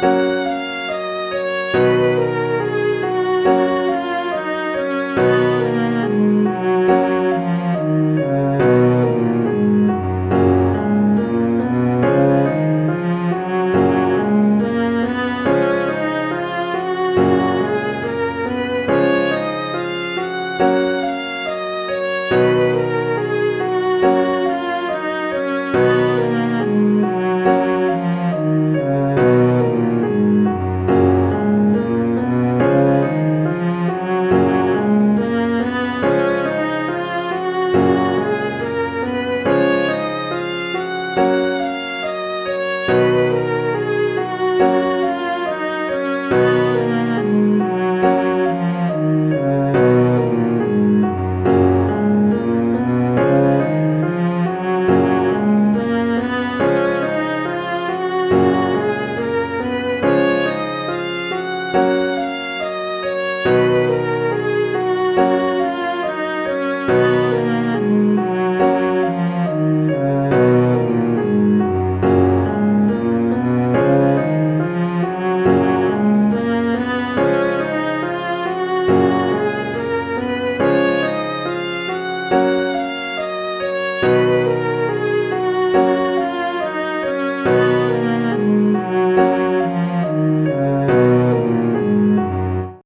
Música Música